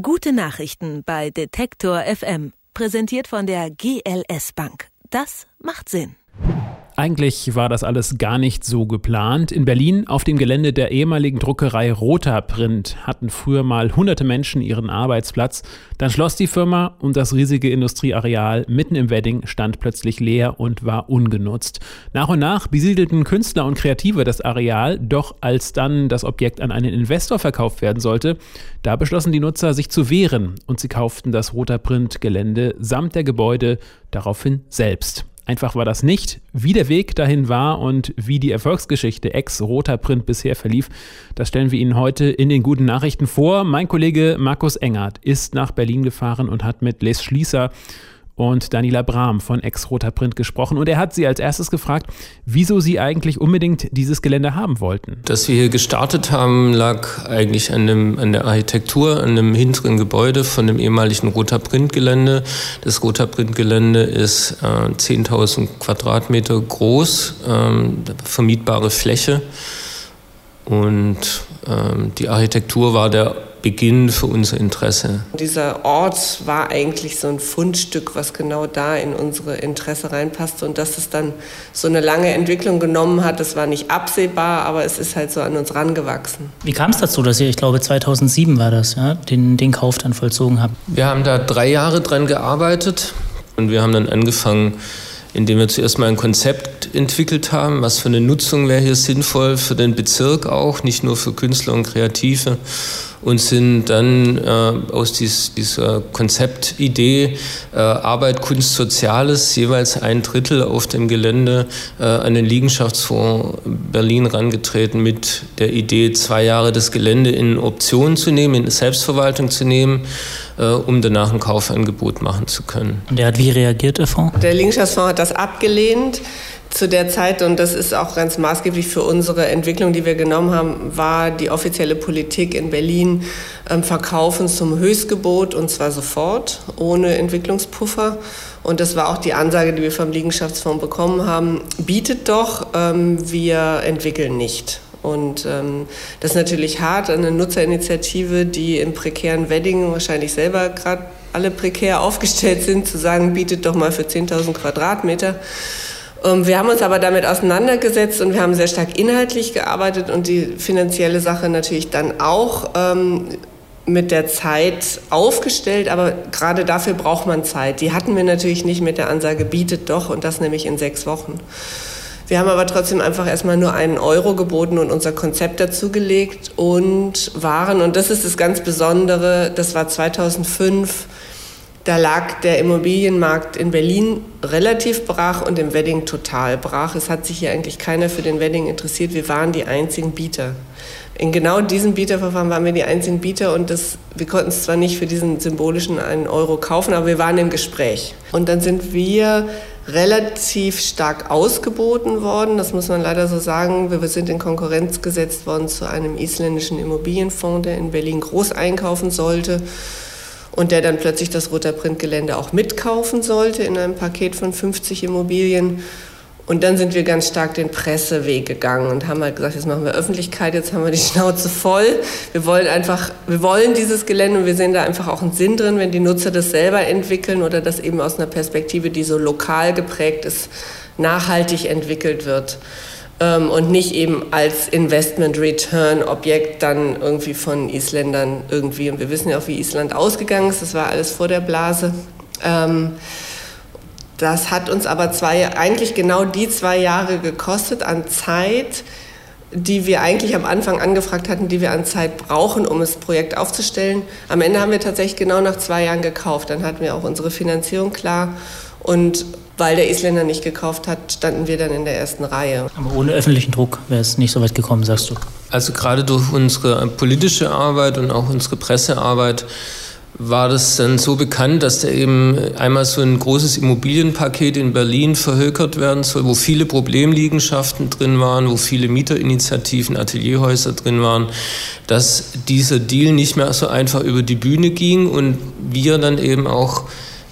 Gute Nachrichten bei Detektor FM. Präsentiert von der GLS Bank. Das macht Sinn. Eigentlich war das alles gar nicht so geplant. In Berlin auf dem Gelände der ehemaligen Druckerei Rota Print hatten früher mal hunderte Menschen ihren Arbeitsplatz. Dann schloss die Firma und das riesige Industrieareal mitten im Wedding stand plötzlich leer und war ungenutzt. Nach und nach besiedelten Künstler und Kreative das Areal, doch als dann das Objekt an einen Investor verkauft werden sollte, da beschlossen die Nutzer sich zu wehren und sie kauften das Rota Print Gelände samt der Gebäude daraufhin selbst. Einfach war das nicht. Wie der Weg dahin war und wie die Erfolgsgeschichte ex-roter Print bisher verlief, das stellen wir Ihnen heute in den guten Nachrichten vor. Mein Kollege Markus Engert ist nach Berlin gefahren und hat mit Les Schließer und Daniela Brahm von Ex-Roter Print gesprochen. Und er hat sie als erstes gefragt, wieso sie eigentlich unbedingt dieses Gelände haben wollten. Dass wir hier gestartet haben, lag eigentlich an, dem, an der Architektur, an dem hinteren Gebäude von dem ehemaligen Roter Print Gelände. Das Roter Print Gelände ist äh, 10.000 Quadratmeter groß, ähm, vermietbare Fläche. Und ähm, die Architektur war der Beginn für unser Interesse. Dieser Ort war eigentlich so ein Fundstück, was genau da in unsere Interesse reinpasste. Und dass es dann so eine lange Entwicklung genommen hat, das war nicht absehbar, aber es ist halt so an uns rangewachsen. Wie kam es dazu, dass ihr, ich glaube 2007 war das, ja, den, den Kauf dann vollzogen habt? Wir haben da drei Jahre dran gearbeitet und wir haben dann angefangen, indem wir zuerst mal ein Konzept entwickelt haben, was für eine Nutzung wäre hier sinnvoll für den Bezirk auch, nicht nur für Künstler und Kreative und sind dann äh, aus dies, dieser Konzeptidee äh, Arbeit, Kunst, Soziales jeweils ein Drittel auf dem Gelände äh, an den Liegenschaftsfonds Berlin rangetreten mit der Idee, zwei Jahre das Gelände in Option zu nehmen, in Selbstverwaltung zu nehmen, äh, um danach ein Kaufangebot machen zu können. Und der hat wie reagiert, der Fonds? Der Liegenschaftsfonds hat das abgelehnt zu der Zeit, und das ist auch ganz maßgeblich für unsere Entwicklung, die wir genommen haben, war die offizielle Politik in Berlin ähm, Verkaufen zum Höchstgebot und zwar sofort, ohne Entwicklungspuffer. Und das war auch die Ansage, die wir vom Liegenschaftsfonds bekommen haben. Bietet doch, ähm, wir entwickeln nicht. Und ähm, das ist natürlich hart, eine Nutzerinitiative, die im prekären Wedding wahrscheinlich selber gerade alle prekär aufgestellt sind, zu sagen, bietet doch mal für 10.000 Quadratmeter. Ähm, wir haben uns aber damit auseinandergesetzt und wir haben sehr stark inhaltlich gearbeitet und die finanzielle Sache natürlich dann auch ähm, mit der Zeit aufgestellt, aber gerade dafür braucht man Zeit. Die hatten wir natürlich nicht mit der Ansage, bietet doch und das nämlich in sechs Wochen. Wir haben aber trotzdem einfach erstmal nur einen Euro geboten und unser Konzept dazugelegt und waren, und das ist das ganz Besondere, das war 2005, da lag der Immobilienmarkt in Berlin relativ brach und im Wedding total brach. Es hat sich hier eigentlich keiner für den Wedding interessiert. Wir waren die einzigen Bieter. In genau diesem Bieterverfahren waren wir die einzigen Bieter und das, wir konnten es zwar nicht für diesen symbolischen einen Euro kaufen, aber wir waren im Gespräch. Und dann sind wir relativ stark ausgeboten worden, das muss man leider so sagen. Wir sind in Konkurrenz gesetzt worden zu einem isländischen Immobilienfonds, der in Berlin groß einkaufen sollte und der dann plötzlich das Roter Print-Gelände auch mitkaufen sollte in einem Paket von 50 Immobilien. Und dann sind wir ganz stark den Presseweg gegangen und haben halt gesagt, jetzt machen wir Öffentlichkeit, jetzt haben wir die Schnauze voll. Wir wollen einfach, wir wollen dieses Gelände und wir sehen da einfach auch einen Sinn drin, wenn die Nutzer das selber entwickeln oder das eben aus einer Perspektive, die so lokal geprägt ist, nachhaltig entwickelt wird ähm, und nicht eben als Investment-Return-Objekt dann irgendwie von Isländern irgendwie. Und wir wissen ja auch, wie Island ausgegangen ist. Das war alles vor der Blase. Ähm, das hat uns aber zwei, eigentlich genau die zwei Jahre gekostet an Zeit, die wir eigentlich am Anfang angefragt hatten, die wir an Zeit brauchen, um das Projekt aufzustellen. Am Ende haben wir tatsächlich genau nach zwei Jahren gekauft. Dann hatten wir auch unsere Finanzierung klar und weil der Isländer nicht gekauft hat, standen wir dann in der ersten Reihe. Aber ohne öffentlichen Druck wäre es nicht so weit gekommen, sagst du? Also gerade durch unsere politische Arbeit und auch unsere Pressearbeit war das dann so bekannt, dass da eben einmal so ein großes Immobilienpaket in Berlin verhökert werden soll, wo viele Problemliegenschaften drin waren, wo viele Mieterinitiativen, Atelierhäuser drin waren, dass dieser Deal nicht mehr so einfach über die Bühne ging und wir dann eben auch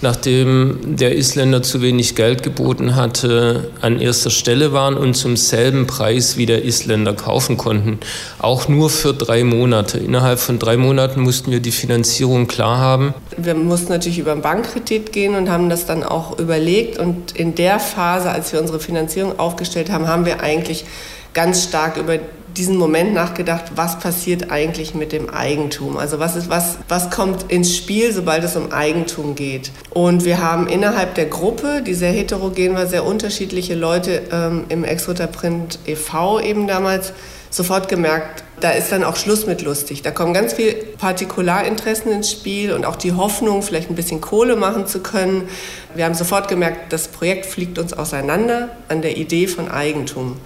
nachdem der Isländer zu wenig Geld geboten hatte, an erster Stelle waren und zum selben Preis wie der Isländer kaufen konnten. Auch nur für drei Monate. Innerhalb von drei Monaten mussten wir die Finanzierung klar haben. Wir mussten natürlich über einen Bankkredit gehen und haben das dann auch überlegt. Und in der Phase, als wir unsere Finanzierung aufgestellt haben, haben wir eigentlich ganz stark über diesen Moment nachgedacht, was passiert eigentlich mit dem Eigentum? Also was ist was was kommt ins Spiel, sobald es um Eigentum geht? Und wir haben innerhalb der Gruppe, die sehr heterogen war, sehr unterschiedliche Leute ähm, im Exoter Print e.V. eben damals sofort gemerkt, da ist dann auch Schluss mit lustig. Da kommen ganz viele Partikularinteressen ins Spiel und auch die Hoffnung, vielleicht ein bisschen Kohle machen zu können. Wir haben sofort gemerkt, das Projekt fliegt uns auseinander an der Idee von Eigentum.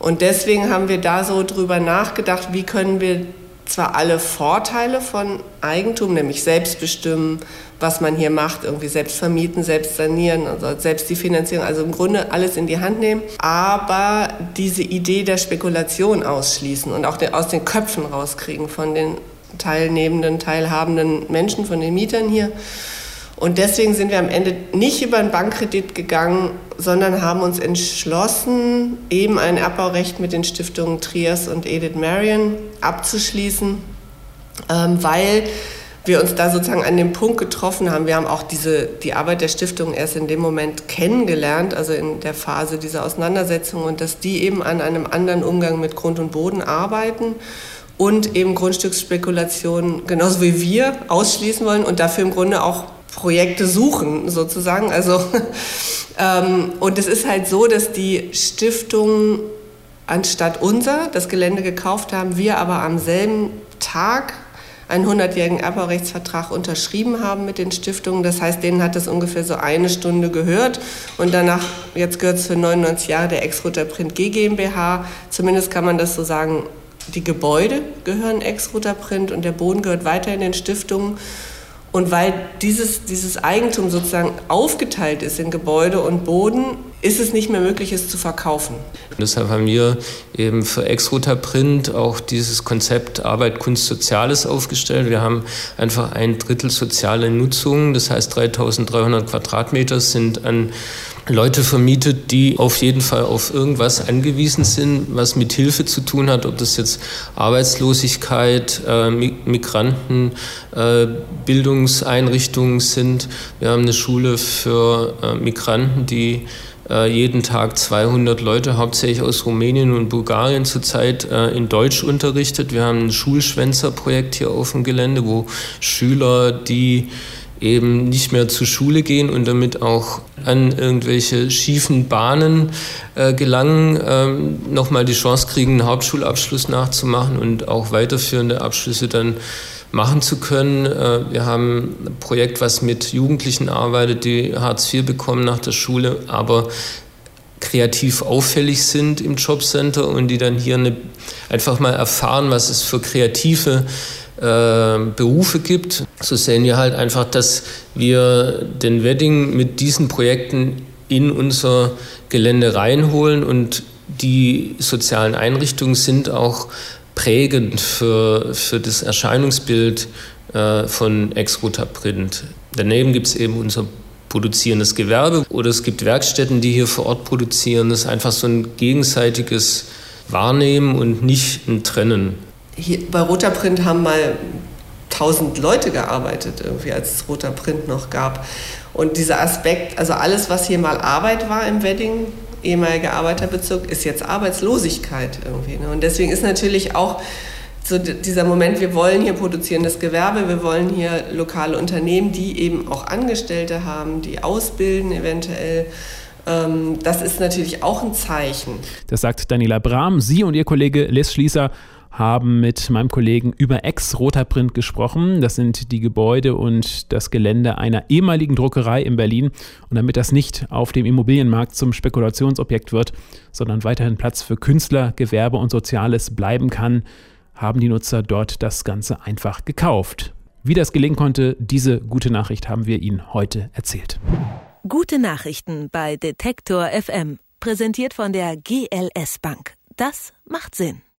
Und deswegen haben wir da so drüber nachgedacht, wie können wir zwar alle Vorteile von Eigentum, nämlich selbst bestimmen, was man hier macht, irgendwie selbst vermieten, selbst sanieren, also selbst die Finanzierung, also im Grunde alles in die Hand nehmen, aber diese Idee der Spekulation ausschließen und auch aus den Köpfen rauskriegen von den teilnehmenden, teilhabenden Menschen, von den Mietern hier. Und deswegen sind wir am Ende nicht über einen Bankkredit gegangen, sondern haben uns entschlossen, eben ein Erbbaurecht mit den Stiftungen Trias und Edith Marion abzuschließen, ähm, weil wir uns da sozusagen an dem Punkt getroffen haben. Wir haben auch diese, die Arbeit der Stiftung erst in dem Moment kennengelernt, also in der Phase dieser Auseinandersetzung und dass die eben an einem anderen Umgang mit Grund und Boden arbeiten und eben Grundstücksspekulationen genauso wie wir ausschließen wollen und dafür im Grunde auch Projekte suchen, sozusagen. Also, ähm, und es ist halt so, dass die Stiftungen anstatt unser das Gelände gekauft haben, wir aber am selben Tag einen 100-jährigen Erbaurechtsvertrag unterschrieben haben mit den Stiftungen. Das heißt, denen hat das ungefähr so eine Stunde gehört. Und danach, jetzt gehört es für 99 Jahre der Ex-Rutter Print G GmbH. Zumindest kann man das so sagen, die Gebäude gehören Ex-Rutter Print und der Boden gehört weiterhin den Stiftungen. Und weil dieses, dieses Eigentum sozusagen aufgeteilt ist in Gebäude und Boden, ist es nicht mehr möglich, es zu verkaufen. Deshalb haben wir eben für Exruta Print auch dieses Konzept Arbeit, Kunst, Soziales aufgestellt. Wir haben einfach ein Drittel soziale Nutzung, das heißt 3300 Quadratmeter sind an Leute vermietet, die auf jeden Fall auf irgendwas angewiesen sind, was mit Hilfe zu tun hat, ob das jetzt Arbeitslosigkeit, äh, Migranten, äh, Bildungseinrichtungen sind. Wir haben eine Schule für äh, Migranten, die äh, jeden Tag 200 Leute, hauptsächlich aus Rumänien und Bulgarien zurzeit äh, in Deutsch unterrichtet. Wir haben ein Schulschwänzerprojekt hier auf dem Gelände, wo Schüler, die eben nicht mehr zur Schule gehen und damit auch an irgendwelche schiefen Bahnen äh, gelangen, ähm, nochmal die Chance kriegen, einen Hauptschulabschluss nachzumachen und auch weiterführende Abschlüsse dann machen zu können. Äh, wir haben ein Projekt, was mit Jugendlichen arbeitet, die Hartz IV bekommen nach der Schule, aber kreativ auffällig sind im Jobcenter und die dann hier eine, einfach mal erfahren, was es für kreative äh, Berufe gibt. So sehen wir halt einfach, dass wir den Wedding mit diesen Projekten in unser Gelände reinholen und die sozialen Einrichtungen sind auch prägend für, für das Erscheinungsbild äh, von Exruta Print. Daneben gibt es eben unser produzierendes Gewerbe oder es gibt Werkstätten, die hier vor Ort produzieren. Das ist einfach so ein gegenseitiges Wahrnehmen und nicht ein Trennen hier bei Roter Print haben mal tausend Leute gearbeitet, irgendwie, als es Roter Print noch gab. Und dieser Aspekt, also alles, was hier mal Arbeit war im Wedding, ehemaliger Arbeiterbezirk, ist jetzt Arbeitslosigkeit irgendwie. Ne? Und deswegen ist natürlich auch so dieser Moment, wir wollen hier produzierendes Gewerbe, wir wollen hier lokale Unternehmen, die eben auch Angestellte haben, die ausbilden eventuell. Ähm, das ist natürlich auch ein Zeichen. Das sagt Daniela Brahm. Sie und ihr Kollege Les Schließer haben mit meinem Kollegen über Ex-Roter Print gesprochen. Das sind die Gebäude und das Gelände einer ehemaligen Druckerei in Berlin. Und damit das nicht auf dem Immobilienmarkt zum Spekulationsobjekt wird, sondern weiterhin Platz für Künstler, Gewerbe und Soziales bleiben kann, haben die Nutzer dort das Ganze einfach gekauft. Wie das gelingen konnte, diese gute Nachricht haben wir Ihnen heute erzählt. Gute Nachrichten bei Detektor FM, präsentiert von der GLS Bank. Das macht Sinn.